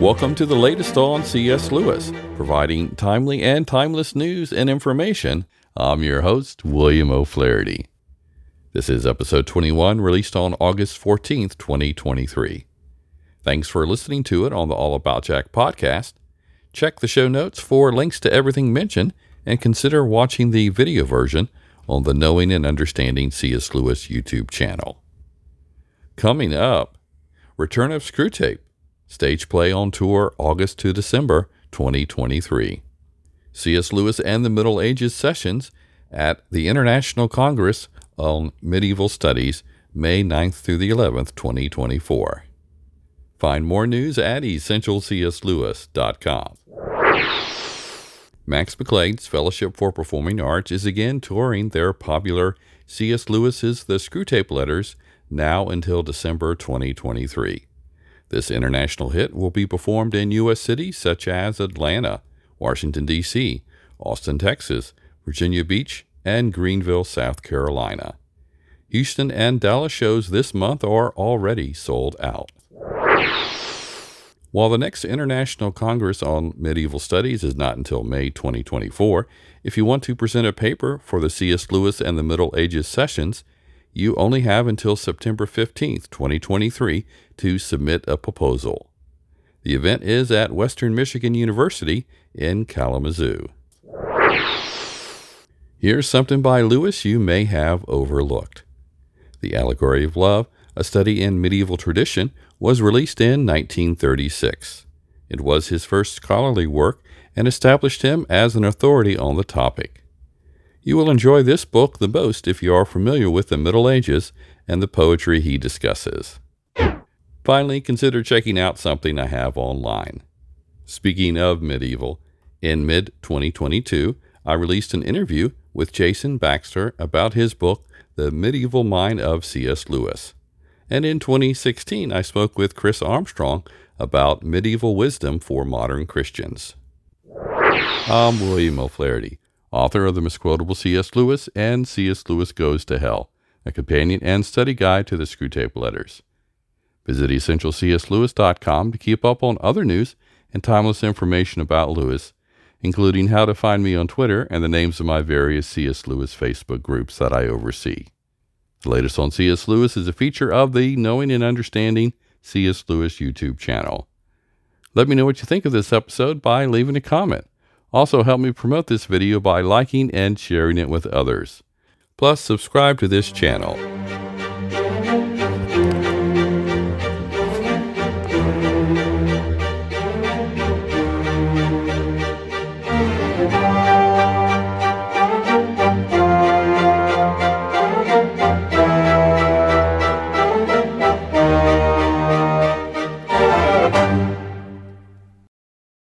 Welcome to the latest on C.S. Lewis, providing timely and timeless news and information. I'm your host, William O'Flaherty. This is episode 21, released on August 14th, 2023. Thanks for listening to it on the All About Jack podcast. Check the show notes for links to everything mentioned and consider watching the video version on the Knowing and Understanding C.S. Lewis YouTube channel. Coming up, Return of Screwtape, stage play on tour August to December 2023. C.S. Lewis and the Middle Ages sessions at the International Congress on Medieval Studies, May 9th through the 11th, 2024. Find more news at essentialcslewis.com. Max McLean's Fellowship for Performing Arts is again touring their popular C.S. Lewis's The Screwtape Letters now until December 2023. This international hit will be performed in U.S. cities such as Atlanta, Washington, D.C., Austin, Texas, Virginia Beach, and Greenville, South Carolina. Houston and Dallas shows this month are already sold out. While the next International Congress on Medieval Studies is not until May 2024, if you want to present a paper for the C.S. Lewis and the Middle Ages sessions, you only have until September 15, 2023 to submit a proposal. The event is at Western Michigan University in Kalamazoo. Here's something by Lewis you may have overlooked. The Allegory of Love, a study in medieval tradition, was released in 1936. It was his first scholarly work and established him as an authority on the topic. You will enjoy this book the most if you are familiar with the Middle Ages and the poetry he discusses. Finally, consider checking out something I have online. Speaking of medieval, in mid 2022, I released an interview with Jason Baxter about his book, The Medieval Mind of C.S. Lewis. And in 2016, I spoke with Chris Armstrong about medieval wisdom for modern Christians. I'm William O'Flaherty, author of the misquotable C.S. Lewis and C.S. Lewis Goes to Hell, a companion and study guide to the Screwtape Letters. Visit essentialcslewis.com to keep up on other news and timeless information about Lewis, including how to find me on Twitter and the names of my various C.S. Lewis Facebook groups that I oversee. The latest on C.S. Lewis is a feature of the Knowing and Understanding C.S. Lewis YouTube channel. Let me know what you think of this episode by leaving a comment. Also, help me promote this video by liking and sharing it with others. Plus, subscribe to this channel.